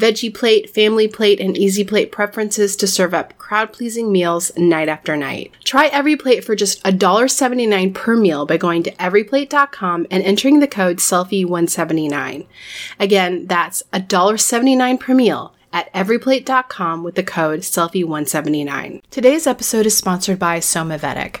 veggie plate, family plate, and easy plate preferences to serve up crowd pleasing meals night after night. Try every plate for just $1.79 per meal by going to everyplate.com and entering the code SELFIE179. Again, that's $1.79 per meal at everyplate.com with the code SELFIE179. Today's episode is sponsored by Somavedic.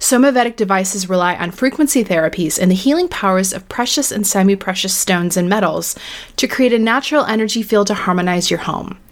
Somavedic devices rely on frequency therapies and the healing powers of precious and semi precious stones and metals to create a natural energy field to harmonize your home.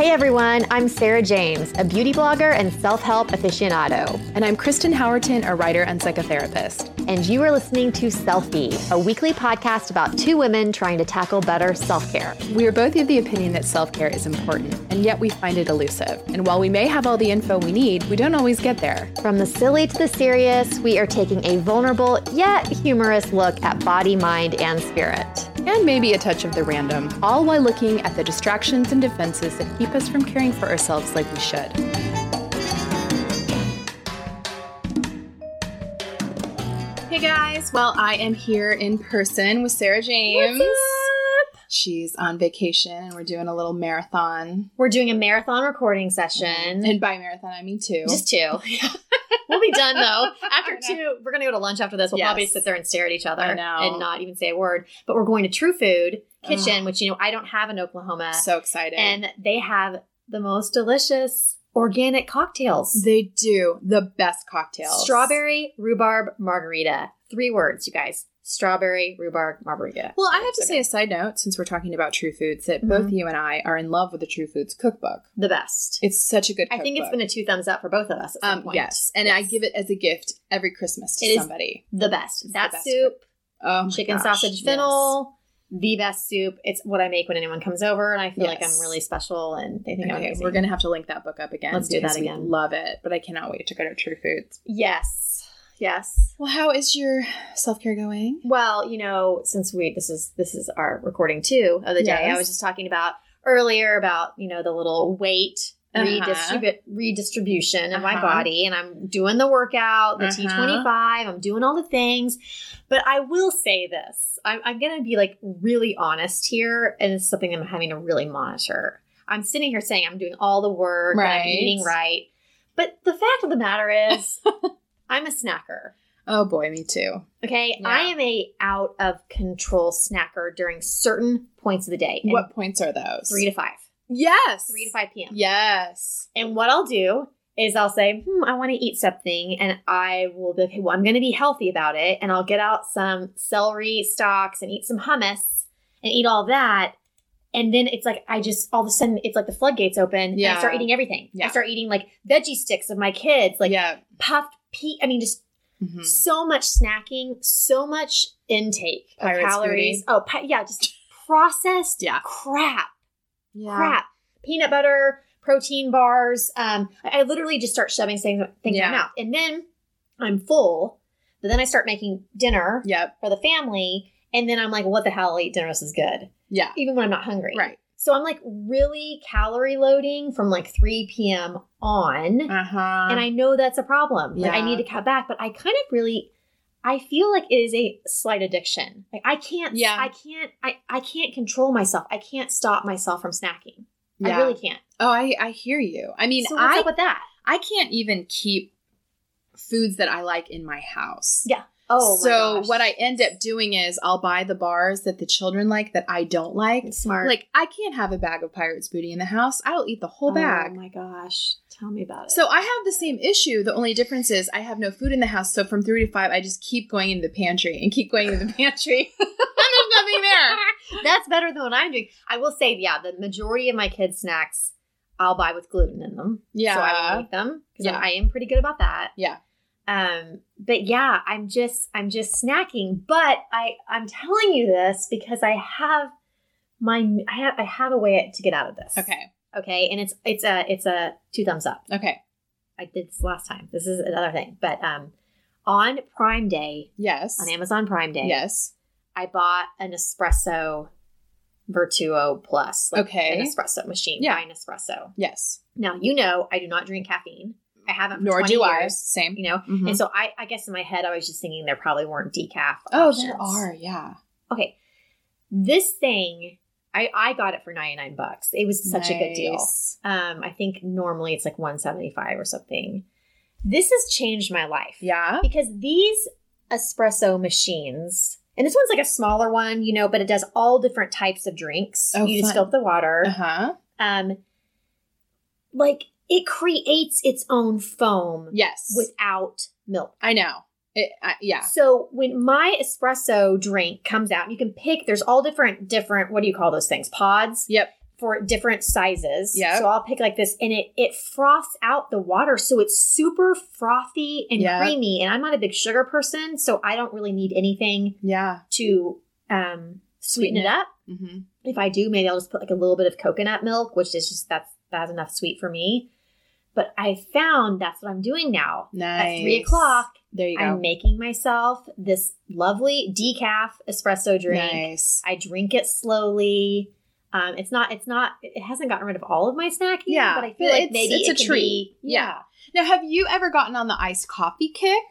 Hey everyone, I'm Sarah James, a beauty blogger and self help aficionado. And I'm Kristen Howerton, a writer and psychotherapist. And you are listening to Selfie, a weekly podcast about two women trying to tackle better self care. We are both of the opinion that self care is important, and yet we find it elusive. And while we may have all the info we need, we don't always get there. From the silly to the serious, we are taking a vulnerable yet humorous look at body, mind, and spirit. And maybe a touch of the random, all while looking at the distractions and defenses that keep us from caring for ourselves like we should. Hey guys, well, I am here in person with Sarah James. She's on vacation and we're doing a little marathon. We're doing a marathon recording session. And by marathon, I mean two. Just two. we'll be done though. After two, we're gonna go to lunch after this. We'll Yes. probably sit there and stare at each other and not even say a word. But we're going to True Food Kitchen, which you know I don't have in Oklahoma, so excited. and they have the most delicious organic cocktails. they do the best cocktails. Strawberry rhubarb margarita. Three words, you guys. Strawberry rhubarb margarita. Well, I have to So say a side note since we're talking about True Foods that Mhm. both you and I are in love with the True Foods cookbook. the best. It's such a good I think it's been a two thumbs up for both of us at some um point. yes, and I give it as a gift every Christmas to It is somebody. the best. It's that the best soup, Oh chicken gosh, sausage yes. fennel, the best soup. It's what I make when anyone comes over, and I feel like I'm really special, and they think I'm Okay, amazing. we're gonna have to link that book up again. Let's do that we again. love it, but I cannot wait to go to True Foods. yes, yes. Well, how is your self care going? Well, you know, since we this is this is our recording too of the day, I was just talking about earlier about you know the little weight Uh-huh. redistribute redistribution of my Uh-huh. body and I'm doing the workout, the Uh-huh. T25, I'm doing all the things. But I will say this. I'm, I'm gonna be like really honest here, and it's something I'm having to really monitor. I'm sitting here saying I'm doing all the work, and I'm Right. eating right. But the fact of the matter is I'm a snacker. Oh boy, me too. Okay. Yeah. I am a out of control snacker during certain points of the day. and What points are those? three to five. Yes. Three to five PM. Yes. And what I'll do is I'll say, hmm, I want to eat something, and I will be okay. Well, I'm going to be healthy about it, and I'll get out some celery stalks and eat some hummus and eat all that. And then it's like I just all of a sudden it's like the floodgates open. Yeah. I start eating everything. Yeah. I start eating like veggie sticks of my kids, like yeah. puffed pea. I mean, just Mhm. so much snacking, so much intake of calories. booty. Oh, pi- yeah, just processed Yeah. crap Yeah. crap. Peanut butter, protein bars. Um, I literally just start shoving things, things in my mouth. And then I'm full. But then I start making dinner Yep. for the family. And then I'm like, what the hell? I'll eat dinner. This is good. Yeah. Even when I'm not hungry. Right. So I'm like really calorie loading from like 3 p.m. on. Uh huh. and I know that's a problem. Like I need to cut back. But I kind of really I feel like it is a slight addiction. Like I can't Yeah. I can't I, I can't control myself. I can't stop myself from snacking. Yeah. I really can't. Oh, I I hear you. I mean, so what's I up with that? I can't even keep foods that I like in my house. Yeah. Oh, so what I end up doing is I'll buy the bars that the children like that I don't like. It's smart. Like I can't have a bag of Pirates Booty in the house. I'll eat the whole oh bag. Oh my gosh. Tell me about it. So I have the same issue. The only difference is I have no food in the house. So from three to five, I just keep going into the pantry and keep going into the pantry. and there's nothing there. that's better than what I'm doing. I will say, yeah, the majority of my kids' snacks I'll buy with gluten in them. Yeah. So I will eat them. because Yeah. I am pretty good about that. Yeah. Um, but yeah, I'm just I'm just snacking. But I I'm telling you this because I have my I have I have a way to get out of this. Okay. Okay. And it's it's a it's a two thumbs up. Okay. I did this last time. This is another thing. But um on Prime Day, Yes. on Amazon Prime Day, Yes. I bought an espresso Vertuo Plus. Like Okay. An espresso machine Yeah. by Nespresso. Yes. Now, you know, I do not drink caffeine. I haven't Nor 20 do I. Same. You know, Mhm. and so I, I guess in my head, I was just thinking there probably weren't decaf. Oh, options. there are. Yeah. Okay. This thing, I, I got it for 99 bucks. It was such a good deal. Um, I think normally it's like 175 or something. This has changed my life. Yeah. Because these espresso machines, and this one's like a smaller one, you know, but it does all different types of drinks. Oh, you just fun. fill up the water. Uh huh. Um, like it creates its own foam Yes. without milk. I know. It, I, yeah. So when my espresso drink comes out, you can pick. There's all different different. What do you call those things? Pods Yep. for different sizes. Yeah. So I'll pick like this, and it it froths out the water, so it's super frothy and Yep. creamy. And I'm not a big sugar person, so I don't really need anything Yeah. to um, sweeten it up. Mm-hmm. If I do, maybe I'll just put like a little bit of coconut milk, which is just that's that's enough sweet for me. But I found that's what I'm doing now. Nice. At three o'clock, There you go. I'm making myself this lovely decaf espresso drink. Nice. I drink it slowly. Um, it's not. It's not. It hasn't gotten rid of all of my snacking. Yeah, but I feel like it's- maybe it's it a treat. be- Yeah. Now, have you ever gotten on the iced coffee kick?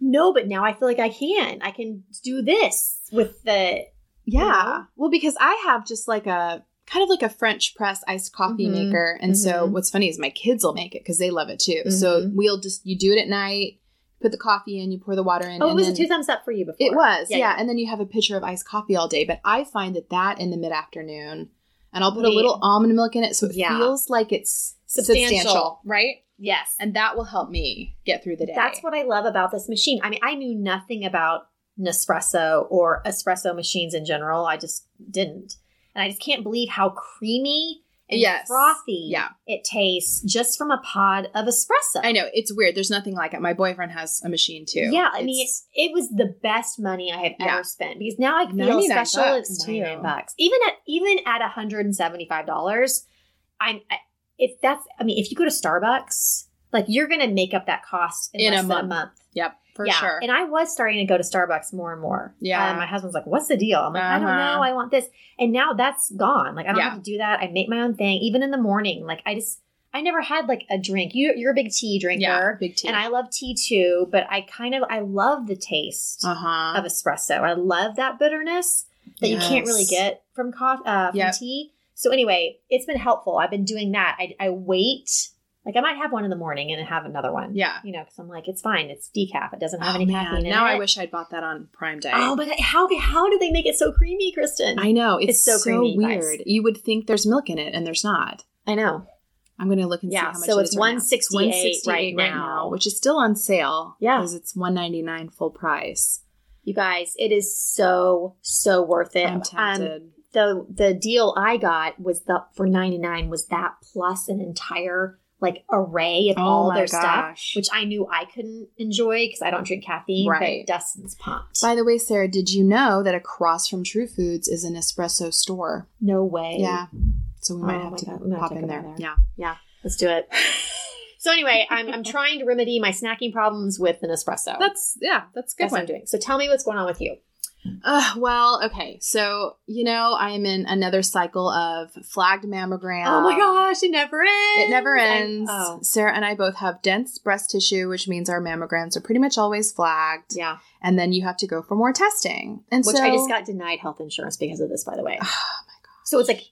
No, but now I feel like I can. I can do this with the. Yeah. know? Well, because I have just like a kind of like a French press iced coffee Mhm. maker. And so Mhm. what's funny is my kids will make it because they love it too. So Mhm. we'll just, you do it at night, put the coffee in, you pour the water in. Oh, it was a two thumbs up for you before. It was, yeah, Yeah, yeah. And then you have a pitcher of iced coffee all day. But I find that that in the mid afternoon, and I'll put We- a little almond milk in it so it Yeah. feels like it's Substantial. substantial, right? Yes. And that will help me get through the day. That's what I love about this machine. I mean, I knew nothing about Nespresso or espresso machines in general. I just didn't. And I just can't believe how creamy and Yes. frothy Yeah. it tastes just from a pod of espresso. I know it's weird. There's nothing like it. My boyfriend has a machine too. Yeah, I mean, It's- it was the best money I have Yeah. ever spent because now I feel 99 special. bucks, It's too. ninety nine bucks, even at even at one hundred and seventy five dollars. I'm I, if that's I mean, if you go to Starbucks, like you're gonna make up that cost in, In a month. a month. yep, for yeah, sure. and I was starting to go to Starbucks more and more. Yeah. Um, my husband's like, "What's the deal?" I'm like, "I don't Uh-huh. know. I want this," and now that's gone. Like I don't Yeah. have to do that. I make my own thing, even in the morning. Like I just I never had like a drink. You you're a big tea drinker. Yeah, big tea. And I love tea too, but I kind of I love the taste uh huh. of espresso. I love that bitterness that you can't really get from coffee uh, from Yep. tea. So anyway, it's been helpful. I've been doing that. I, I wait. Like I might have one in the morning and have another one. Yeah. You know, because I'm like, it's fine. It's decaf. It doesn't have Oh, any man, caffeine in now it. I wish I'd bought that on Prime Day. Oh, but how how did they make it so creamy, Kristen? I know it's, It's so so, creamy, you guys. weird. You would think there's milk in it, and there's not. I know. I'm gonna look and Yeah, see how much. so it's right now. 168 It's right 168 now. which is still on sale. Yeah. because it's 199 full price. You guys, it is so so worth it. I'm Um, the the deal I got was the for 99 was that plus an entire like array of Oh all my their stuff, which I knew I couldn't enjoy because I don't drink caffeine. Right. But Dustin's pumped. By the way, Sarah, did you know that across from True Foods is an espresso store? no way. Yeah, so we oh, might Oh have to God, we have pop to in there. there. Yeah. Yeah. Let's do it. so anyway, I'm I'm trying to remedy my snacking problems with an espresso. That's yeah, that's a good That's what I'm doing. So tell me what's going on with you. Uh, well, okay. So, you know, I am in another cycle of flagged mammogram. oh my gosh, it never ends. It never ends. oh. Sarah and I both have dense breast tissue, which means our mammograms are pretty much always flagged. Yeah. And then you have to go for more testing. And Which so I just got denied health insurance because of this, by the way. Oh my god. So it's like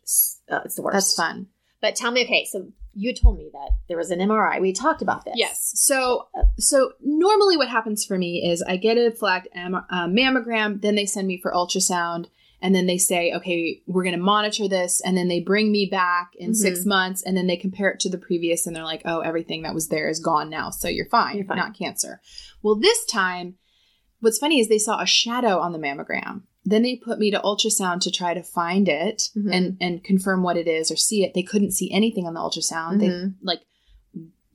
uh, it's the worst. That's fun. But tell me, okay, so you told me that there was an MRI. We talked about this. Yes. So, so normally what happens for me is I get a flagged am- uh, mammogram, then they send me for ultrasound, and then they say, okay, we're going to monitor this, and then they bring me back in Mhm. six months, and then they compare it to the previous, and they're like, oh, everything that was there is gone now, so you're fine, You're fine. not cancer. Well, this time, what's funny is they saw a shadow on the mammogram. Then they put me to ultrasound to try to find it Mhm. and and confirm what it is or see it. They couldn't see anything on the ultrasound. They Mhm. like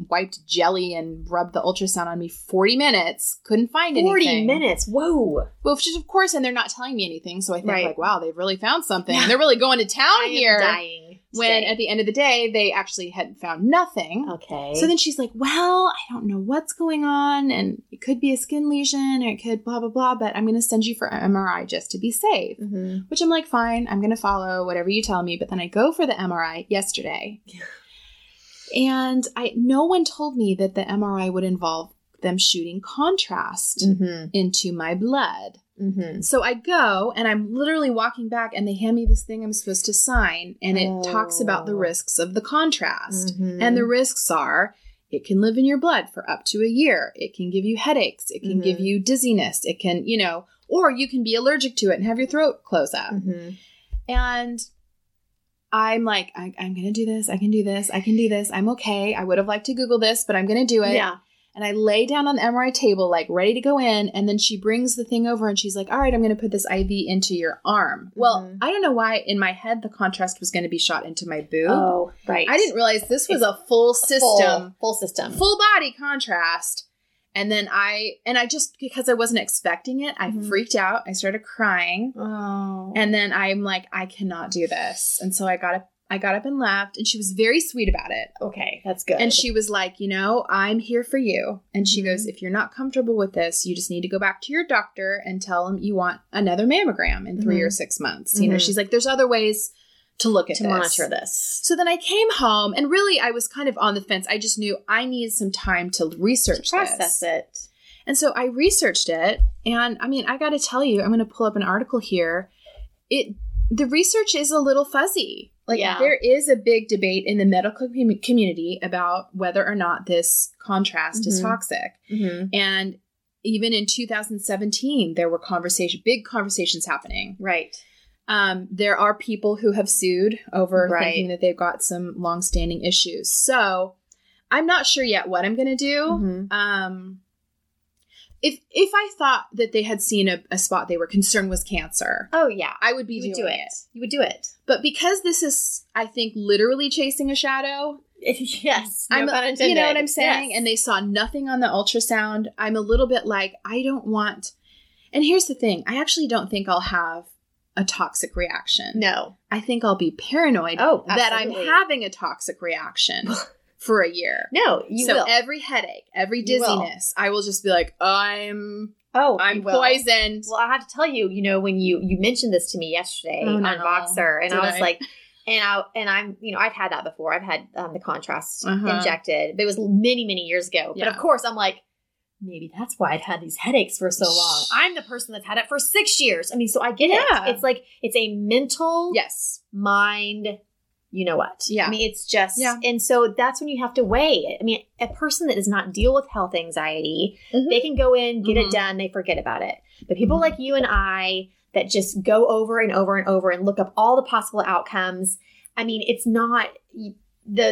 wiped jelly and rubbed the ultrasound on me 40 minutes couldn't find 40 anything minutes. Whoa. well is of course and they're not telling me anything so i think Right. like wow they've really found something Yeah. they're really going to town I here dying. When at the end of the day they actually had found nothing Okay. so then she's like well i don't know what's going on and it could be a skin lesion or it could blah blah blah but i'm going to send you for an mri just to be safe Mhm. which I'm like, fine, I'm going to follow whatever you tell me. But then I go for the MRI yesterday. And I no one told me that the MRI would involve them shooting contrast Mhm. into my blood. Mhm. So I go and I'm literally walking back and they hand me this thing I'm supposed to sign and it talks about the Oh. risks of the contrast. Mhm. And the risks are it can live in your blood for up to a year. It can give you headaches. It can Mhm. give you dizziness. It can, you know, or you can be allergic to it and have your throat close up. Mhm. And I'm like, I, I'm going to do this. I can do this. I can do this. I'm okay. I would have liked to Google this, but I'm going to do it. Yeah. And I lay down on the MRI table, like ready to go in. And then she brings the thing over and she's like, All right, I'm going to put this IV into your arm. Well, Mhm. I don't know why in my head the contrast was going to be shot into my boob. Oh, right. I didn't realize this was a full system, Full, full system. full body contrast. And then I, and I just, because I wasn't expecting it, I Mhm. freaked out. I started crying. Oh. And then I'm like, I cannot do this. And so I got up, I got up and left. And she was very sweet about it. okay, that's good. And she was like, you know, I'm here for you. And she Mhm. goes, if you're not comfortable with this, you just need to go back to your doctor and tell him you want another mammogram in 3 Mhm. or six months. You know, Mhm. she's like, there's other ways to look at to this. monitor this. So then I came home and really I was kind of on the fence. I just knew I needed some time to research Process this. it. And so I researched it, and I mean, I got to tell you, I'm going to pull up an article here. It the research is a little fuzzy. Like Yeah. there is a big debate in the medical com- community about whether or not this contrast is Mhm. toxic. Mm-hmm. And even in 2017, there were conversation, big conversations happening. Right. Um, there are people who have sued over Right. thinking that they've got some longstanding issues. So I'm not sure yet what I'm going to do. Mhm. Um, if if I thought that they had seen a, a spot they were concerned was cancer, Oh yeah. I would be You would doing do it. You would do it. But because this is, I think, literally chasing a shadow, yes. No I'm, pun you know what I'm saying, Yes. and they saw nothing on the ultrasound. I'm a little bit like, I don't want. And here's the thing: I actually don't think I'll have a toxic reaction. no. I think I'll be paranoid Oh, that I'm having a toxic reaction for a year. No, you so will. every headache, every You will. dizziness, I will just be like, I'm oh, I'm poisoned. Well, I have to tell you, you know, when you you mentioned this to me yesterday Oh, on no. Voxer, and Did I was I? like, and I and I'm you know I've had that before. I've had um, the contrast Uh-huh. injected, but it was many many years ago. But of course, I'm like, maybe that's why I've had these headaches for so long. I'm the person that's had it for six years. I mean, so I get Yeah. it. It's like it's a mental Yes. mind. You know what? Yeah. I mean, it's just, Yeah. and so that's when you have to weigh it. I mean, a person that does not deal with health anxiety, Mhm. they can go in, get Mhm. it done, they forget about it. But people Mhm. like you and I that just go over and over and over and look up all the possible outcomes. I mean, it's not the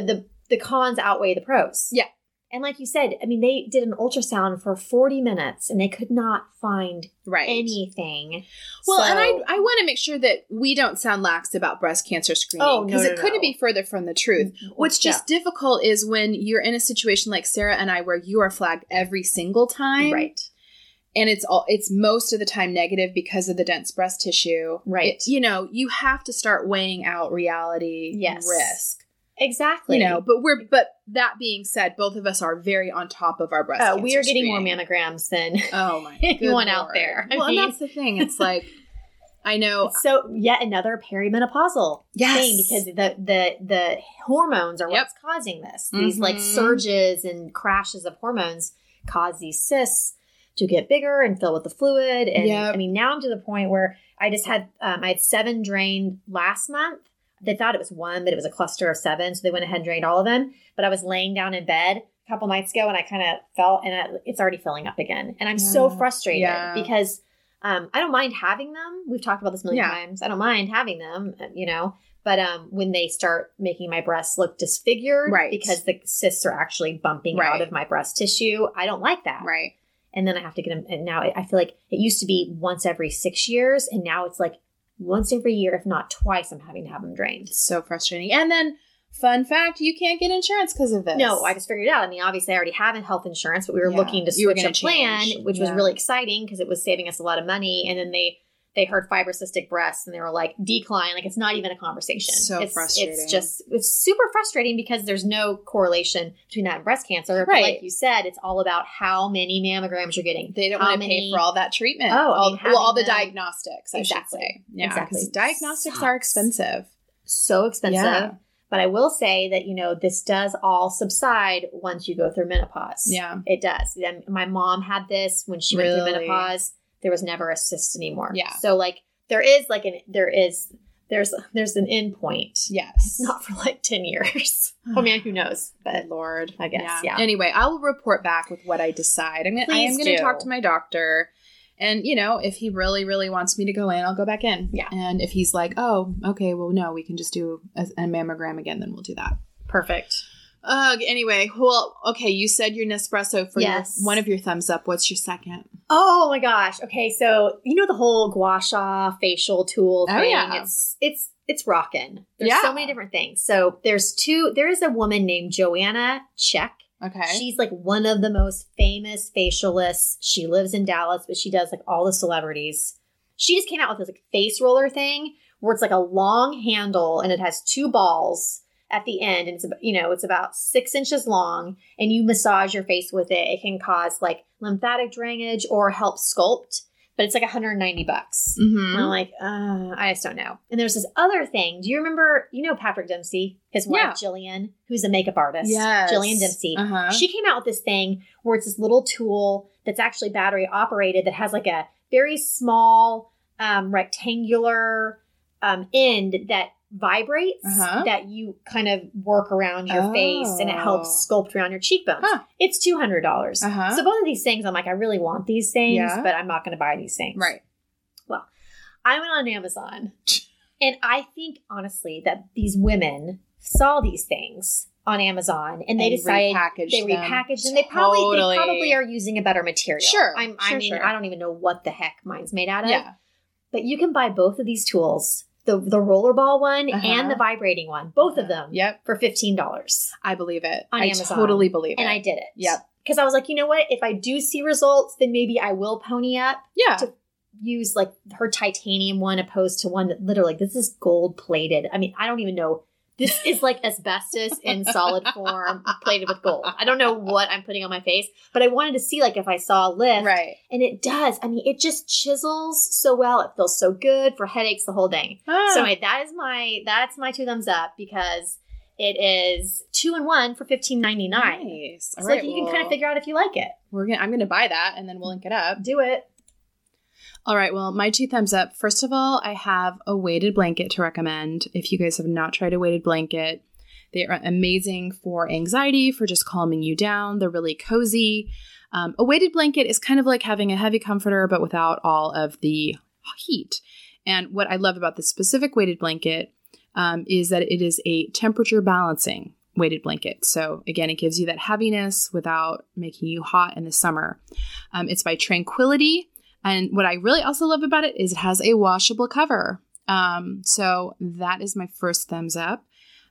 the the cons outweigh the pros. Yeah. And like you said, I mean, they did an ultrasound for 40 minutes and they could not find Right. anything. Well, and I I want to make sure that we don't sound lax about breast cancer screening Oh, no, because no, it couldn't be further from the truth. Mm-hmm. What's just difficult is when you're in a situation like Sarah and I where you are flagged every single time. right. And it's all it's most of the time negative because of the dense breast tissue. Right. It- you know, you have to start weighing out reality Yes. and risk. Exactly. You know, but we're but that being said, both of us are very on top of our breast Oh, we are getting more mammograms than Oh my anyone out there. I Well, mean- and that's the thing. It's like I know so yet another perimenopausal Yes. thing because the the the hormones are Yep. what's causing this. These like Mhm. surges and crashes of hormones cause these cysts to get bigger and fill with the fluid. And Yep. I mean, now I'm to the point where I just had um, I had seven drained last month. They thought it was one, but it was a cluster of seven, so they went ahead and drained all of them. But I was laying down in bed a couple nights ago, and I kind of felt, and I, it's already filling up again. And I'm so frustrated Yeah. because um, I don't mind having them. We've talked about this a million Yeah. times. I don't mind having them, you know. But um, when they start making my breasts look disfigured, Right. because the cysts are actually bumping Right. out of my breast tissue, I don't like that. right. And then I have to get them. And now I I feel like it used to be once every six years, and now it's like once every year, if not twice. I'm having to have them drained. So frustrating. And then, fun fact, you can't get insurance because of this. No, I just figured it out. I mean, obviously, I already have a health insurance, but we were Yeah. looking to switch a plan, change. which was really exciting because it was saving us a lot of money. And then they they heard fibrocystic breasts, and they were like, decline. Like it's not even a conversation. So it's, frustrating. It's just it's super frustrating because there's no correlation between that and breast cancer. But Right. like you said, it's all about how many mammograms you're getting. They don't want to pay for all that treatment. Oh, I all, mean, well, all the them- diagnostics, I Exactly. Yeah, Exactly. diagnostics Sucks. are expensive. So expensive. Yeah. But I will say that you know this does all subside once you go through menopause. Yeah. It does. And my mom had this when she went through menopause. There was never a cyst anymore. Yeah. So like there is like an there is there's there's an end point. Yes. Not for like ten years. oh man, who knows? But Lord. I guess, yeah. Anyway, I will report back with what I decide. I'm gonna, I am to talk to my doctor. And, you know, if he really, really wants me to go in, I'll go back in. Yeah. And if he's like, oh, okay, well, no, we can just do a, a mammogram again, then we'll do that. perfect. Uh, anyway, well, okay, you said your Nespresso for your- one of your thumbs up. What's your second? Oh my gosh. Okay, so you know the whole gua sha facial tool thing. Oh, yeah. It's it's it's rocking. There's Yeah. so many different things. So there's two. There is a woman named Joanna Czech. Okay. She's like one of the most famous facialists. She lives in Dallas, but she does like all the celebrities. She just came out with this like face roller thing where it's like a long handle and it has two balls at the end, and it's you know it's about six inches long, and you massage your face with it. It can cause like lymphatic drainage or help sculpt, but it's like 190 bucks. Mhm. And I'm like, uh, I just don't know. And there's this other thing. Do you remember, you know, Patrick Dempsey, his wife, Yeah. Jillian, who's a makeup artist? Yes. Jillian Dempsey. Uh-huh. She came out with this thing where it's this little tool that's actually battery operated that has like a very small um, rectangular um, end that vibrates Uh-huh. that you kind of work around your face and it helps sculpt around your cheekbones. Huh. It's $200. Uh-huh. So both of these things, I'm like, I really want these things, Yeah. but I'm not going to buy these things. right. Well, I went on Amazon and I think honestly that these women saw these things on Amazon and they And decided repackaged they repackaged them. They probably Totally. they probably are using a better material. Sure, I'm, I sure, mean, sure. I don't even know what the heck mine's made out of. Yeah. But you can buy both of these tools, the the rollerball one Uh-huh. and the vibrating one, both of them Yep. for fifteen dollars. I believe it. On I Amazon. totally believe it. And I did it. Yep. Because I was like, you know what? If I do see results, then maybe I will pony up Yeah. to use like her titanium one opposed to one that literally this is gold plated. I mean, I don't even know. This is like asbestos in solid form, plated with gold. I don't know what I'm putting on my face, but I wanted to see like if I saw a lift. Right. And it does. I mean, it just chisels so well. It feels so good for headaches, the whole thing. Ah. So anyway, that is my that's my two thumbs up because it is two and one for fifteen ninety nine. nice. So All like right, you can kind of figure out if you like it. We're gonna. I'm gonna buy that, and then we'll link it up. Do it. All right. Well, my two thumbs up. First of all, I have a weighted blanket to recommend. If you guys have not tried a weighted blanket, they are amazing for anxiety, for just calming you down. They're really cozy. Um, a weighted blanket is kind of like having a heavy comforter, but without all of the heat. And what I love about this specific weighted blanket um, is that it is a temperature balancing weighted blanket. So again, it gives you that heaviness without making you hot in the summer. Um, it's by Tranquility. And what I really also love about it is it has a washable cover. Um, so that is my first thumbs up.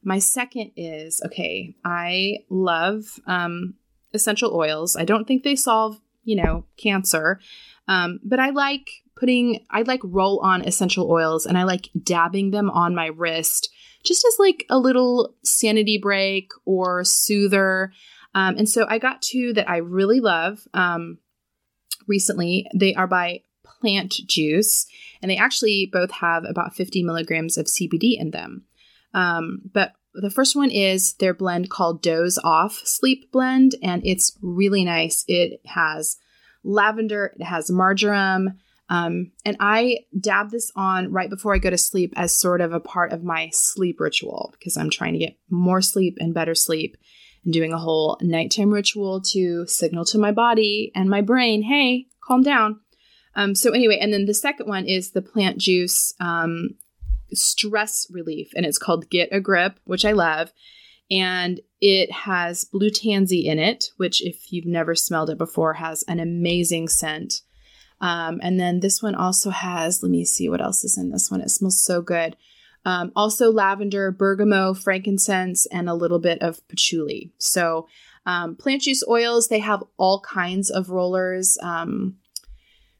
My second is okay, I love um, essential oils. I don't think they solve, you know, cancer, um, but I like putting, I like roll on essential oils and I like dabbing them on my wrist just as like a little sanity break or soother. Um, and so I got two that I really love. Um, recently. They are by Plant Juice, and they actually both have about 50 milligrams of CBD in them. Um, but the first one is their blend called Doze Off Sleep Blend, and it's really nice. It has lavender, it has marjoram. Um, and I dab this on right before I go to sleep as sort of a part of my sleep ritual because I'm trying to get more sleep and better sleep and doing a whole nighttime ritual to signal to my body and my brain, hey, calm down. Um, so anyway, and then the second one is the plant juice um, stress relief, and it's called Get a Grip, which I love. And it has blue tansy in it, which, if you've never smelled it before, has an amazing scent. Um, and then this one also has, let me see what else is in this one. It smells so good. Um, also, lavender, bergamot, frankincense, and a little bit of patchouli. So, um, plant juice oils, they have all kinds of rollers um,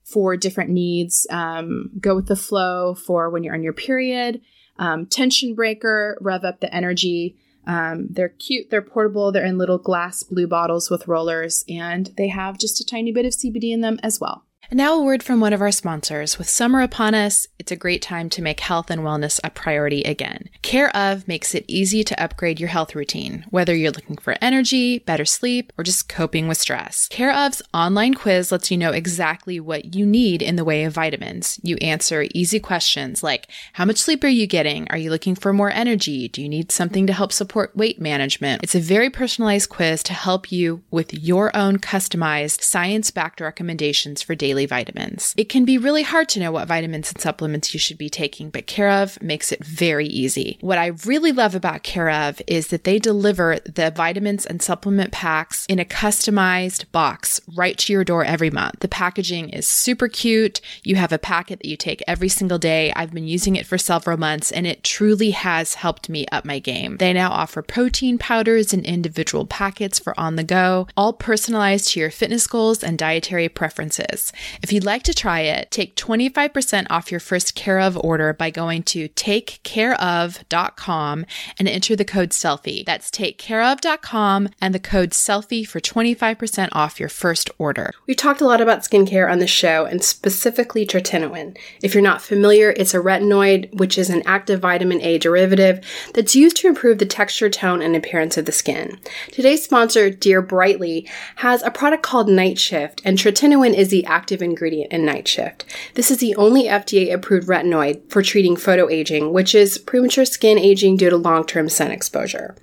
for different needs. Um, go with the flow for when you're on your period. Um, tension breaker, rev up the energy. Um, they're cute, they're portable, they're in little glass blue bottles with rollers, and they have just a tiny bit of CBD in them as well. And now a word from one of our sponsors. With summer upon us, it's a great time to make health and wellness a priority again. Care of makes it easy to upgrade your health routine, whether you're looking for energy, better sleep, or just coping with stress. Care of's online quiz lets you know exactly what you need in the way of vitamins. You answer easy questions like how much sleep are you getting? Are you looking for more energy? Do you need something to help support weight management? It's a very personalized quiz to help you with your own customized science-backed recommendations for daily vitamins. It can be really hard to know what vitamins and supplements you should be taking, but Care of makes it very easy. What I really love about Care of is that they deliver the vitamins and supplement packs in a customized box right to your door every month. The packaging is super cute. You have a packet that you take every single day. I've been using it for several months and it truly has helped me up my game. They now offer protein powders in individual packets for on the go, all personalized to your fitness goals and dietary preferences. If you'd like to try it, take 25% off your first Care of order by going to takecareof.com and enter the code SELFIE. That's takecareof.com and the code SELFIE for 25% off your first order. We've talked a lot about skincare on the show and specifically tretinoin. If you're not familiar, it's a retinoid, which is an active vitamin A derivative that's used to improve the texture, tone, and appearance of the skin. Today's sponsor, Dear Brightly, has a product called Night Shift, and tretinoin is the active ingredient in Night Shift. This is the only FDA approved retinoid for treating photoaging, which is premature skin aging due to long term sun exposure.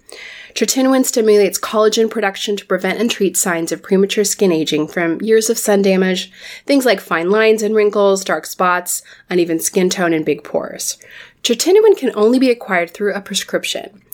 Tretinoin stimulates collagen production to prevent and treat signs of premature skin aging from years of sun damage, things like fine lines and wrinkles, dark spots, uneven skin tone, and big pores. Tretinoin can only be acquired through a prescription,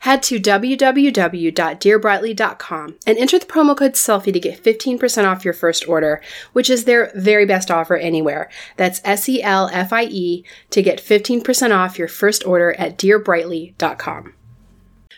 Head to www.dearbrightly.com and enter the promo code SELFIE to get 15% off your first order, which is their very best offer anywhere. That's S E L F I E to get 15% off your first order at dearbrightly.com.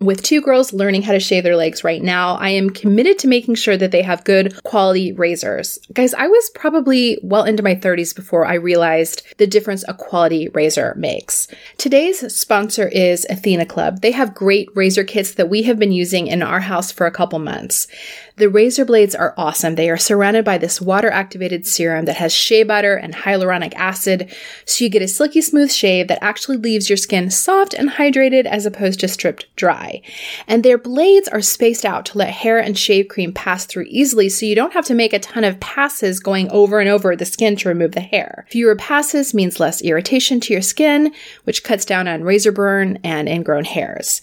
with two girls learning how to shave their legs right now, I am committed to making sure that they have good quality razors. Guys, I was probably well into my 30s before I realized the difference a quality razor makes. Today's sponsor is Athena Club. They have great razor kits that we have been using in our house for a couple months. The razor blades are awesome. They are surrounded by this water activated serum that has shea butter and hyaluronic acid, so you get a silky smooth shave that actually leaves your skin soft and hydrated as opposed to stripped dry. And their blades are spaced out to let hair and shave cream pass through easily, so you don't have to make a ton of passes going over and over the skin to remove the hair. Fewer passes means less irritation to your skin, which cuts down on razor burn and ingrown hairs.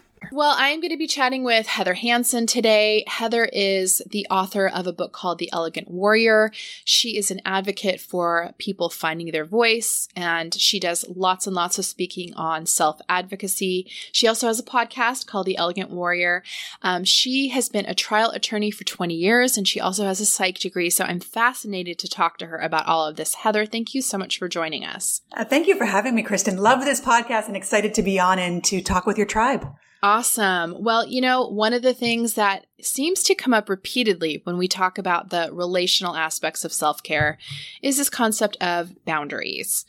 Well, I am going to be chatting with Heather Hansen today. Heather is the author of a book called The Elegant Warrior. She is an advocate for people finding their voice, and she does lots and lots of speaking on self advocacy. She also has a podcast called The Elegant Warrior. Um, she has been a trial attorney for 20 years, and she also has a psych degree. So I'm fascinated to talk to her about all of this. Heather, thank you so much for joining us. Uh, thank you for having me, Kristen. Love this podcast and excited to be on and to talk with your tribe. Awesome. Well, you know, one of the things that seems to come up repeatedly when we talk about the relational aspects of self care is this concept of boundaries.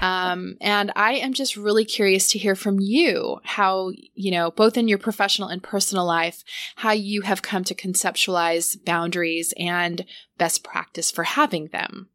Um, and I am just really curious to hear from you how, you know, both in your professional and personal life, how you have come to conceptualize boundaries and best practice for having them.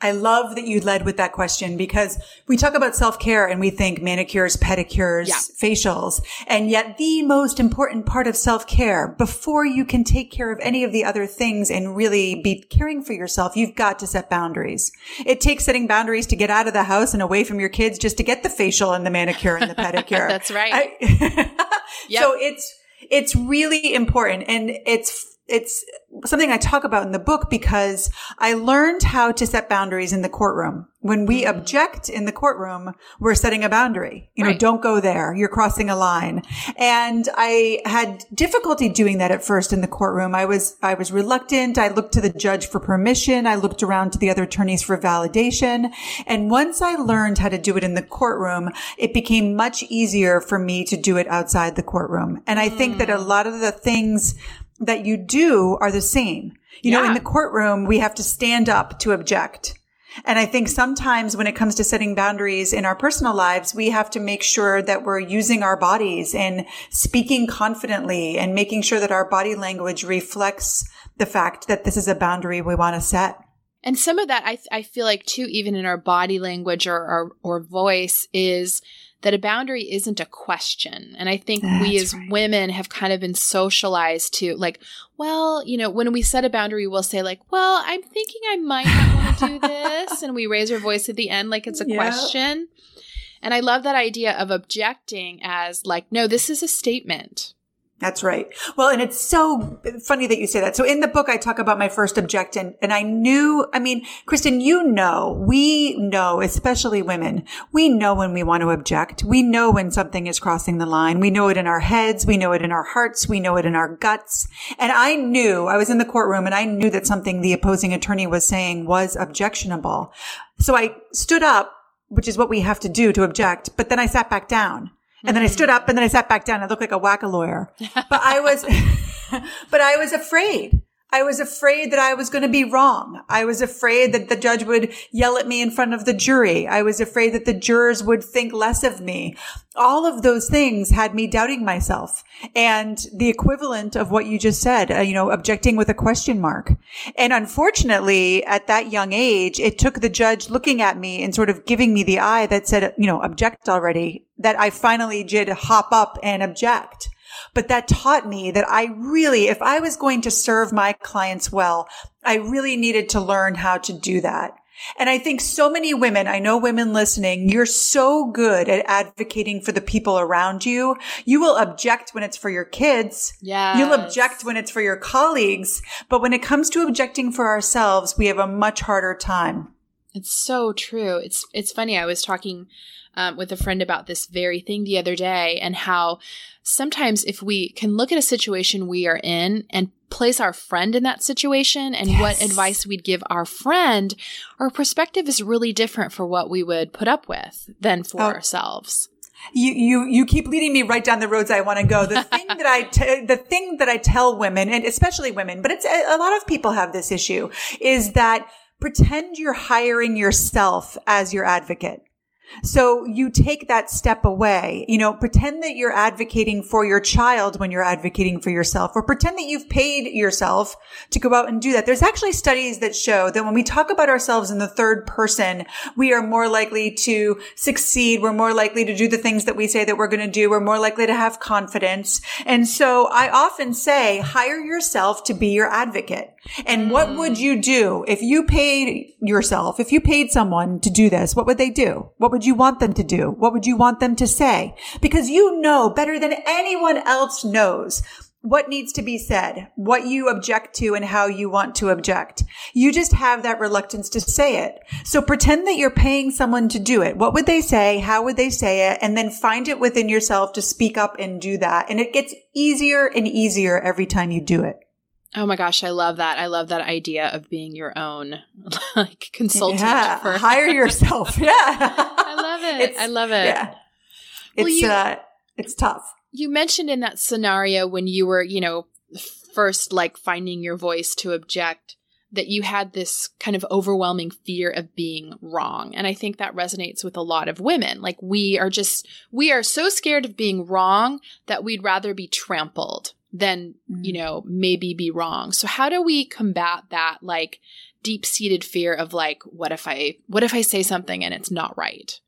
I love that you led with that question because we talk about self care and we think manicures, pedicures, yeah. facials. And yet the most important part of self care before you can take care of any of the other things and really be caring for yourself, you've got to set boundaries. It takes setting boundaries to get out of the house and away from your kids just to get the facial and the manicure and the pedicure. That's right. I, yep. So it's, it's really important and it's it's something I talk about in the book because I learned how to set boundaries in the courtroom. When we mm-hmm. object in the courtroom, we're setting a boundary. You know, right. don't go there. You're crossing a line. And I had difficulty doing that at first in the courtroom. I was, I was reluctant. I looked to the judge for permission. I looked around to the other attorneys for validation. And once I learned how to do it in the courtroom, it became much easier for me to do it outside the courtroom. And I mm. think that a mm. lot of the things that you do are the same. You yeah. know, in the courtroom, we have to stand up to object. And I think sometimes when it comes to setting boundaries in our personal lives, we have to make sure that we're using our bodies and speaking confidently and making sure that our body language reflects the fact that this is a boundary we want to set. And some of that, I, I feel like too, even in our body language or, or, or voice is that a boundary isn't a question. And I think That's we as right. women have kind of been socialized to like, well, you know, when we set a boundary, we'll say like, well, I'm thinking I might not want to do this. and we raise our voice at the end like it's a yep. question. And I love that idea of objecting as like, no, this is a statement. That's right. Well, and it's so funny that you say that. So in the book, I talk about my first objection and I knew, I mean, Kristen, you know, we know, especially women, we know when we want to object. We know when something is crossing the line. We know it in our heads. We know it in our hearts. We know it in our guts. And I knew I was in the courtroom and I knew that something the opposing attorney was saying was objectionable. So I stood up, which is what we have to do to object, but then I sat back down. And then I stood up and then I sat back down. I looked like a whack a lawyer, but I was, but I was afraid. I was afraid that I was going to be wrong. I was afraid that the judge would yell at me in front of the jury. I was afraid that the jurors would think less of me. All of those things had me doubting myself and the equivalent of what you just said, uh, you know, objecting with a question mark. And unfortunately, at that young age, it took the judge looking at me and sort of giving me the eye that said, you know, object already, that I finally did hop up and object. But that taught me that I really, if I was going to serve my clients well, I really needed to learn how to do that. And I think so many women, I know women listening, you're so good at advocating for the people around you. You will object when it's for your kids. Yeah. You'll object when it's for your colleagues. But when it comes to objecting for ourselves, we have a much harder time. It's so true. It's, it's funny. I was talking um, with a friend about this very thing the other day and how sometimes if we can look at a situation we are in and place our friend in that situation and yes. what advice we'd give our friend, our perspective is really different for what we would put up with than for oh. ourselves. You, you, you keep leading me right down the roads I want to go. The thing that I, t- the thing that I tell women and especially women, but it's a, a lot of people have this issue is that pretend you're hiring yourself as your advocate. So you take that step away, you know, pretend that you're advocating for your child when you're advocating for yourself or pretend that you've paid yourself to go out and do that. There's actually studies that show that when we talk about ourselves in the third person, we are more likely to succeed. We're more likely to do the things that we say that we're going to do. We're more likely to have confidence. And so I often say, hire yourself to be your advocate. And what would you do if you paid yourself, if you paid someone to do this? What would they do? What would you want them to do? What would you want them to say? Because you know better than anyone else knows what needs to be said, what you object to and how you want to object. You just have that reluctance to say it. So pretend that you're paying someone to do it. What would they say? How would they say it? And then find it within yourself to speak up and do that. And it gets easier and easier every time you do it. Oh my gosh, I love that. I love that idea of being your own like consultant. Yeah, for hire yourself. Yeah. I love it. It's, I love it. Yeah. It's well, you, uh it's tough. You mentioned in that scenario when you were, you know, first like finding your voice to object that you had this kind of overwhelming fear of being wrong. And I think that resonates with a lot of women. Like we are just we are so scared of being wrong that we'd rather be trampled then, you know, maybe be wrong. So how do we combat that like deep seated fear of like, what if I, what if I say something and it's not right?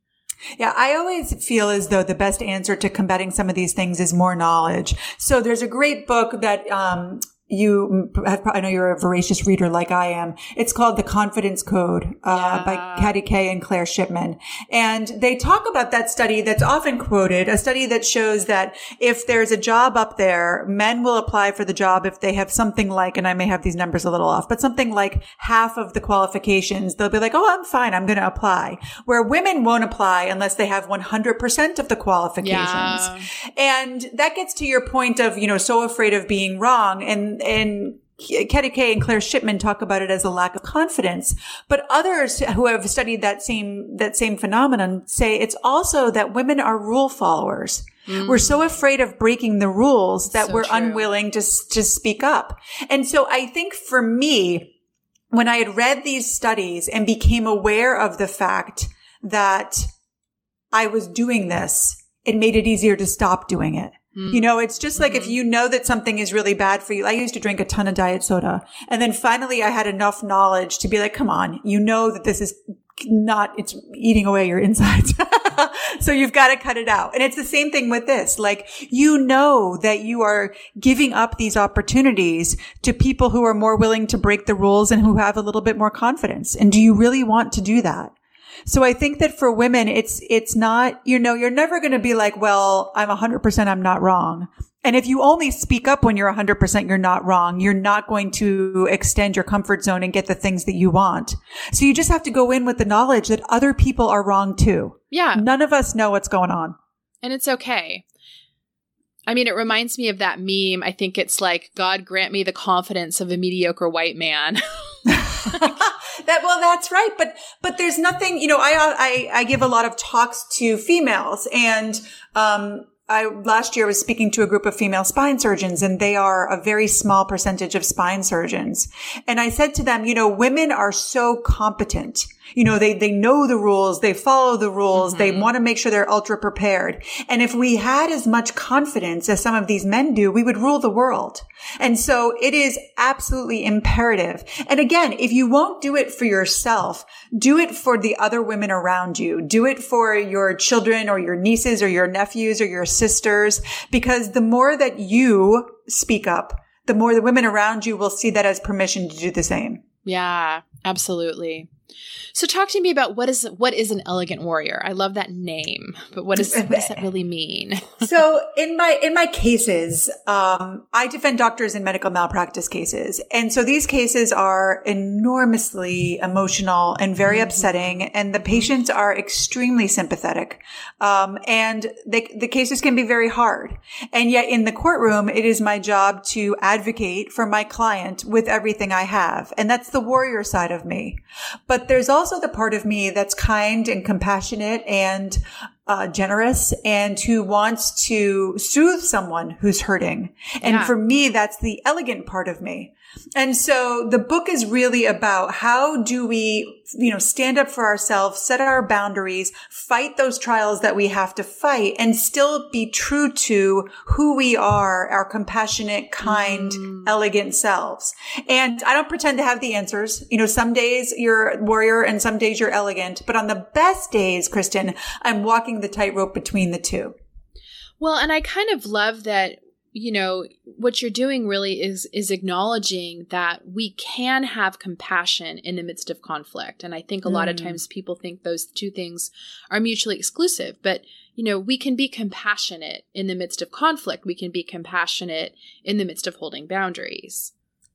Yeah, I always feel as though the best answer to combating some of these things is more knowledge. So there's a great book that um, you have, I know you're a voracious reader like I am. It's called The Confidence Code uh, yeah. by Katty Kay and Claire Shipman. And they talk about that study that's often quoted, a study that shows that if there's a job up there, men will apply for the job if they have something like, and I may have these numbers a little off, but something like half of the qualifications. They'll be like, oh, I'm fine. I'm going to apply. Where women won't apply unless they have 100% of the qualifications. Yeah. And that gets to your point of, you know, so afraid of being wrong. And and Katty Kay and Claire Shipman talk about it as a lack of confidence, but others who have studied that same that same phenomenon say it's also that women are rule followers. Mm. We're so afraid of breaking the rules that so we're true. unwilling to to speak up. And so I think for me, when I had read these studies and became aware of the fact that I was doing this, it made it easier to stop doing it. You know, it's just like mm-hmm. if you know that something is really bad for you. I used to drink a ton of diet soda. And then finally I had enough knowledge to be like, come on, you know that this is not, it's eating away your insides. so you've got to cut it out. And it's the same thing with this. Like, you know that you are giving up these opportunities to people who are more willing to break the rules and who have a little bit more confidence. And do you really want to do that? So I think that for women, it's, it's not, you know, you're never going to be like, well, I'm 100%, I'm not wrong. And if you only speak up when you're 100% you're not wrong, you're not going to extend your comfort zone and get the things that you want. So you just have to go in with the knowledge that other people are wrong too. Yeah. None of us know what's going on. And it's okay. I mean, it reminds me of that meme. I think it's like, God grant me the confidence of a mediocre white man. that well, that's right. But but there's nothing. You know, I I I give a lot of talks to females, and um, I last year was speaking to a group of female spine surgeons and they are a very small percentage of spine surgeons. And I said to them, you know, women are so competent you know, they, they know the rules, they follow the rules, mm-hmm. they want to make sure they're ultra prepared. And if we had as much confidence as some of these men do, we would rule the world. And so it is absolutely imperative. And again, if you won't do it for yourself, do it for the other women around you. Do it for your children or your nieces or your nephews or your sisters, because the more that you speak up, the more the women around you will see that as permission to do the same. Yeah, absolutely. So talk to me about what is what is an elegant warrior? I love that name, but what, is, what does that really mean? so in my in my cases, um, I defend doctors in medical malpractice cases, and so these cases are enormously emotional and very mm-hmm. upsetting, and the patients are extremely sympathetic, um, and they, the cases can be very hard. And yet in the courtroom, it is my job to advocate for my client with everything I have, and that's the warrior side of me. But there's also also the part of me that's kind and compassionate and uh, generous and who wants to soothe someone who's hurting. And yeah. for me, that's the elegant part of me. And so the book is really about how do we, you know, stand up for ourselves, set our boundaries, fight those trials that we have to fight and still be true to who we are, our compassionate, kind, mm. elegant selves. And I don't pretend to have the answers. You know, some days you're a warrior and some days you're elegant, but on the best days, Kristen, I'm walking the tightrope between the two. Well, and I kind of love that you know what you're doing really is is acknowledging that we can have compassion in the midst of conflict and i think a mm. lot of mm. times people think those two things are mutually exclusive but you know we can be compassionate in the midst of conflict we can be compassionate in the midst of holding boundaries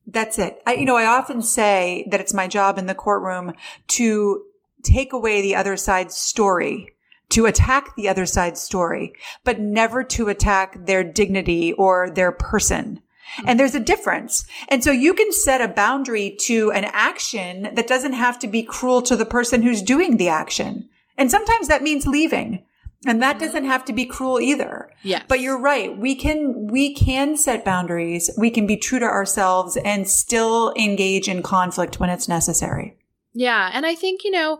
that's it I, you know i often say that it's my job in the courtroom to take away the other side's story to attack the other side's story, but never to attack their dignity or their person. And there's a difference. And so you can set a boundary to an action that doesn't have to be cruel to the person who's doing the action. And sometimes that means leaving. And that doesn't have to be cruel either. Yeah. But you're right. We can, we can set boundaries. We can be true to ourselves and still engage in conflict when it's necessary. Yeah. And I think, you know,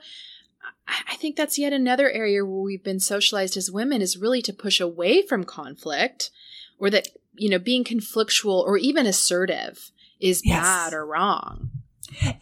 I think that's yet another area where we've been socialized as women is really to push away from conflict or that, you know, being conflictual or even assertive is yes. bad or wrong.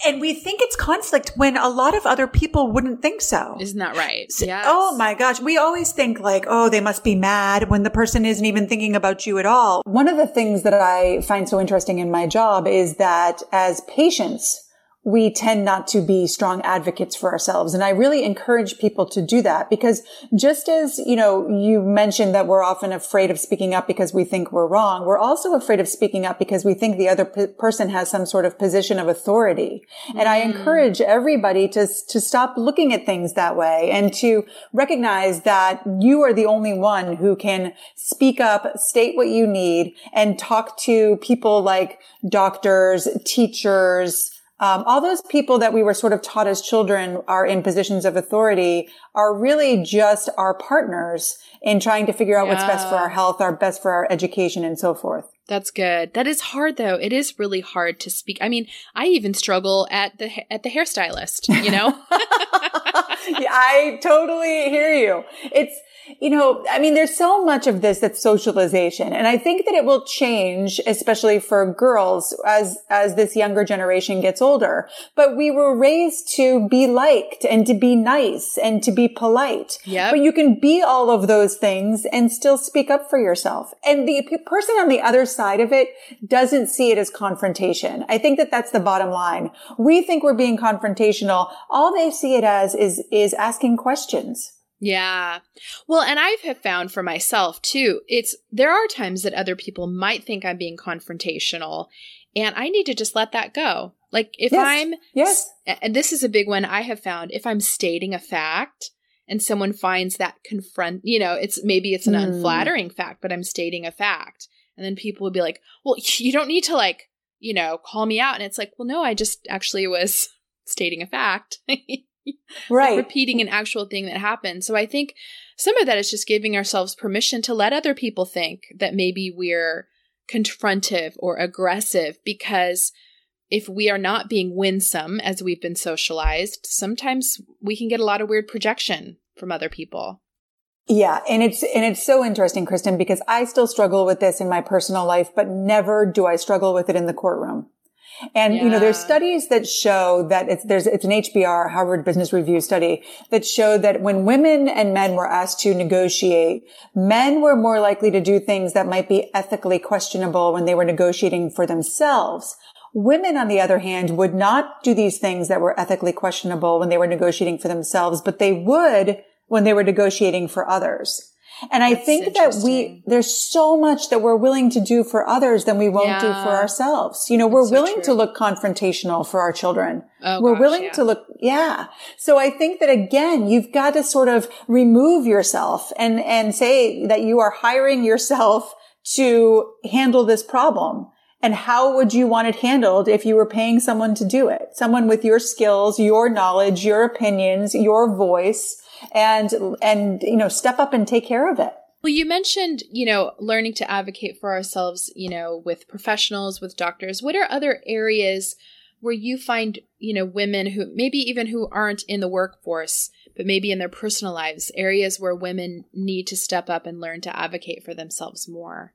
And we think it's conflict when a lot of other people wouldn't think so. Isn't that right? So, yes. Oh my gosh. We always think like, oh, they must be mad when the person isn't even thinking about you at all. One of the things that I find so interesting in my job is that as patients, we tend not to be strong advocates for ourselves. And I really encourage people to do that because just as, you know, you mentioned that we're often afraid of speaking up because we think we're wrong, we're also afraid of speaking up because we think the other p- person has some sort of position of authority. Mm-hmm. And I mm. encourage everybody to, to stop looking at things that way and to recognize that you are the only one who can speak up, state what you need and talk to people like doctors, teachers, um, all those people that we were sort of taught as children are in positions of authority are really just our partners in trying to figure out yeah. what's best for our health, our best for our education and so forth. That's good. That is hard though. It is really hard to speak. I mean, I even struggle at the at the hairstylist, you know? yeah, I totally hear you. It's you know, I mean, there's so much of this that's socialization. And I think that it will change, especially for girls as, as this younger generation gets older. But we were raised to be liked and to be nice and to be polite. Yeah. But you can be all of those things and still speak up for yourself. And the person on the other side of it doesn't see it as confrontation. I think that that's the bottom line. We think we're being confrontational. All they see it as is, is asking questions. Yeah. Well, and I have found for myself too, it's there are times that other people might think I'm being confrontational and I need to just let that go. Like if yes. I'm Yes. And this is a big one I have found if I'm stating a fact and someone finds that confront, you know, it's maybe it's an mm. unflattering fact, but I'm stating a fact. And then people would be like, "Well, you don't need to like, you know, call me out." And it's like, "Well, no, I just actually was stating a fact." right. Like repeating an actual thing that happened. So I think some of that is just giving ourselves permission to let other people think that maybe we're confrontive or aggressive because if we are not being winsome as we've been socialized, sometimes we can get a lot of weird projection from other people. Yeah, and it's and it's so interesting, Kristen, because I still struggle with this in my personal life, but never do I struggle with it in the courtroom. And, yeah. you know, there's studies that show that it's, there's, it's an HBR, Harvard Business Review study that showed that when women and men were asked to negotiate, men were more likely to do things that might be ethically questionable when they were negotiating for themselves. Women, on the other hand, would not do these things that were ethically questionable when they were negotiating for themselves, but they would when they were negotiating for others. And I think that we, there's so much that we're willing to do for others than we won't yeah. do for ourselves. You know, we're willing to look confrontational for our children. Oh, we're gosh, willing yeah. to look, yeah. So I think that again, you've got to sort of remove yourself and, and say that you are hiring yourself to handle this problem. And how would you want it handled if you were paying someone to do it? Someone with your skills, your knowledge, your opinions, your voice and, and, you know, step up and take care of it. Well, you mentioned, you know, learning to advocate for ourselves, you know, with professionals, with doctors. What are other areas where you find, you know, women who maybe even who aren't in the workforce, but maybe in their personal lives, areas where women need to step up and learn to advocate for themselves more?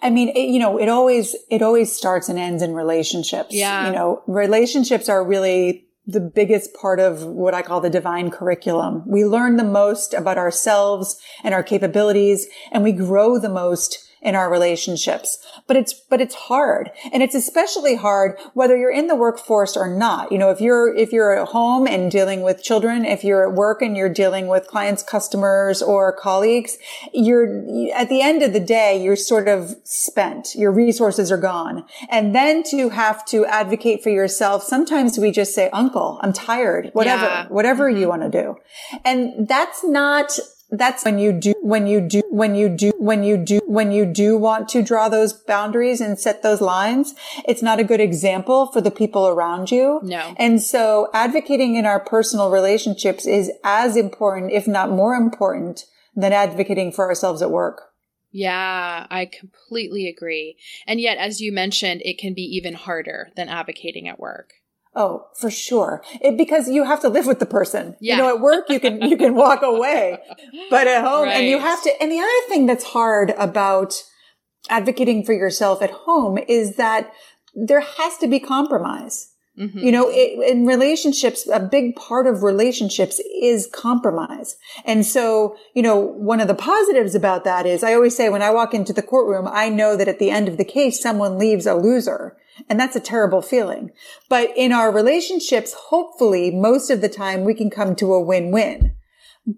I mean, it, you know, it always, it always starts and ends in relationships. Yeah. You know, relationships are really the biggest part of what I call the divine curriculum. We learn the most about ourselves and our capabilities, and we grow the most in our relationships. But it's, but it's hard. And it's especially hard whether you're in the workforce or not. You know, if you're, if you're at home and dealing with children, if you're at work and you're dealing with clients, customers, or colleagues, you're, at the end of the day, you're sort of spent. Your resources are gone. And then to have to advocate for yourself, sometimes we just say, uncle, I'm tired, whatever, yeah. whatever mm-hmm. you want to do. And that's not that's when you do, when you do, when you do, when you do, when you do want to draw those boundaries and set those lines. It's not a good example for the people around you. No. And so advocating in our personal relationships is as important, if not more important than advocating for ourselves at work. Yeah, I completely agree. And yet, as you mentioned, it can be even harder than advocating at work. Oh, for sure. It, because you have to live with the person. Yeah. You know, at work you can, you can walk away, but at home Right. and you have to, and the other thing that's hard about advocating for yourself at home is that there has to be compromise. Mhm. You know, it, in relationships, a big part of relationships is compromise. And so, you know, one of the positives about that is I always say when I walk into the courtroom, I know that at the end of the case, someone leaves a loser. And that's a terrible feeling. But in our relationships, hopefully most of the time we can come to a win-win.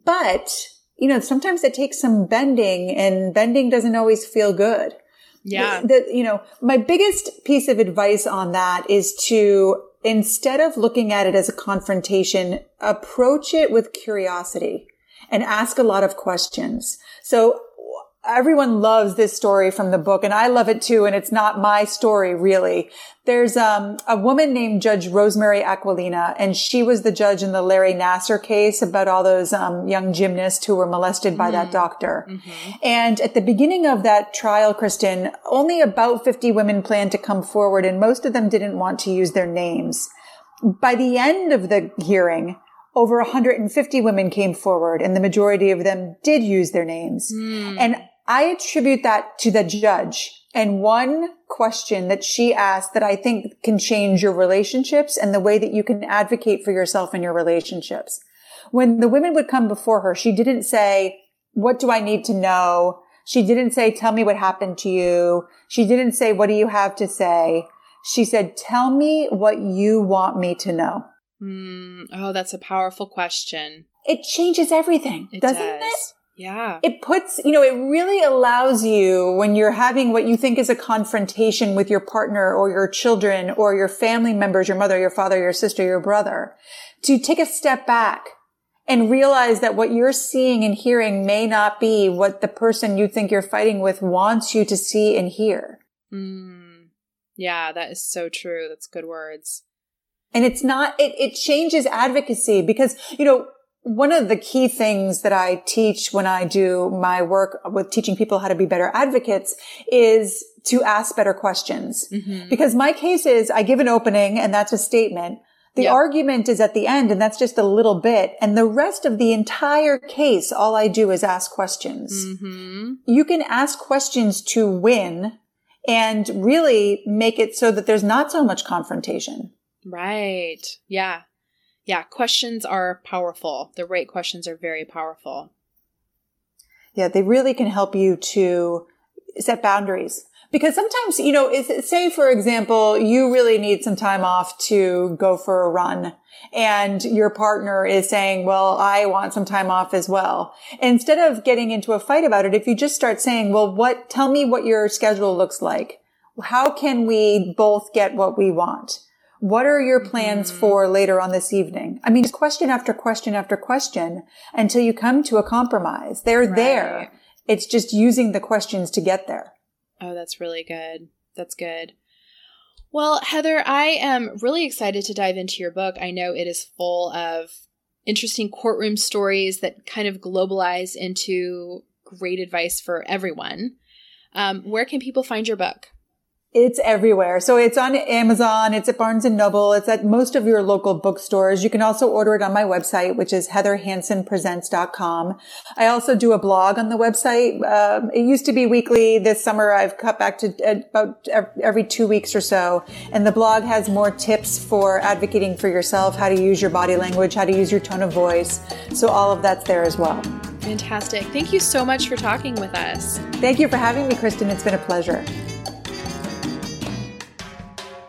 But, you know, sometimes it takes some bending and bending doesn't always feel good. Yeah. The, you know, my biggest piece of advice on that is to, instead of looking at it as a confrontation, approach it with curiosity and ask a lot of questions. So everyone loves this story from the book and I love it too. And it's not my story really. There's, um, a woman named Judge Rosemary Aquilina and she was the judge in the Larry Nassar case about all those, um, young gymnasts who were molested by mm that doctor. Mm-hmm. And at the beginning of that trial, Kristen, only about 50 women planned to come forward and most of them didn't want to use their names. By the end of the hearing, over 150 women came forward and the majority of them did use their names. Mm. And I attribute that to the judge. And one question that she asked that I think can change your relationships and the way that you can advocate for yourself in your relationships. When the women would come before her, she didn't say, what do I need to know? She didn't say, tell me what happened to you. She didn't say, what do you have to say? She said, tell me what you want me to know. Mm, oh, that's a powerful question. It changes everything, it doesn't does. it? Yeah. It puts, you know, it really allows you when you're having what you think is a confrontation with your partner or your children or your family members, your mother, your father, your sister, your brother, to take a step back and realize that what you're seeing and hearing may not be what the person you think you're fighting with wants you to see and hear. Mm. Yeah, that is so true. That's good words. And it's not, it, it changes advocacy because, you know, one of the key things that I teach when I do my work with teaching people how to be better advocates is to ask better questions. Mm-hmm. Because my case is I give an opening and that's a statement. The yep. argument is at the end and that's just a little bit. And the rest of the entire case, all I do is ask questions. Mm-hmm. You can ask questions to win and really make it so that there's not so much confrontation. Right. Yeah yeah, questions are powerful. The right questions are very powerful. Yeah, they really can help you to set boundaries. Because sometimes, you know, say for example, you really need some time off to go for a run and your partner is saying, well, I want some time off as well. Instead of getting into a fight about it, if you just start saying, well, what, tell me what your schedule looks like. How can we both get what we want? What are your plans mm-hmm. for later on this evening? I mean, just question after question after question until you come to a compromise. They're right. there. It's just using the questions to get there. Oh, that's really good. That's good. Well, Heather, I am really excited to dive into your book. I know it is full of interesting courtroom stories that kind of globalize into great advice for everyone. Um, where can people find your book? It's everywhere. So it's on Amazon. It's at Barnes and Noble. It's at most of your local bookstores. You can also order it on my website, which is heatherhansenpresents.com. I also do a blog on the website. Um, it used to be weekly. This summer I've cut back to about every two weeks or so. And the blog has more tips for advocating for yourself, how to use your body language, how to use your tone of voice. So all of that's there as well. Fantastic. Thank you so much for talking with us. Thank you for having me, Kristen. It's been a pleasure.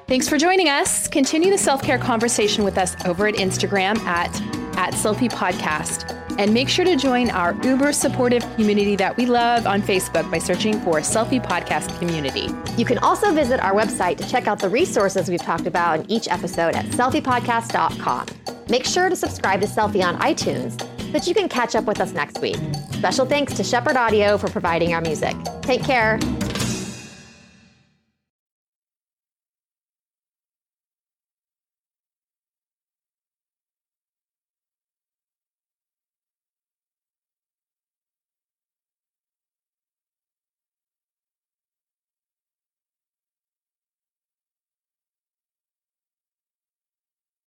Thanks for joining us. Continue the self care conversation with us over at Instagram at, at Selfie Podcast. And make sure to join our uber supportive community that we love on Facebook by searching for Selfie Podcast Community. You can also visit our website to check out the resources we've talked about in each episode at selfiepodcast.com. Make sure to subscribe to Selfie on iTunes so that you can catch up with us next week. Special thanks to Shepherd Audio for providing our music. Take care.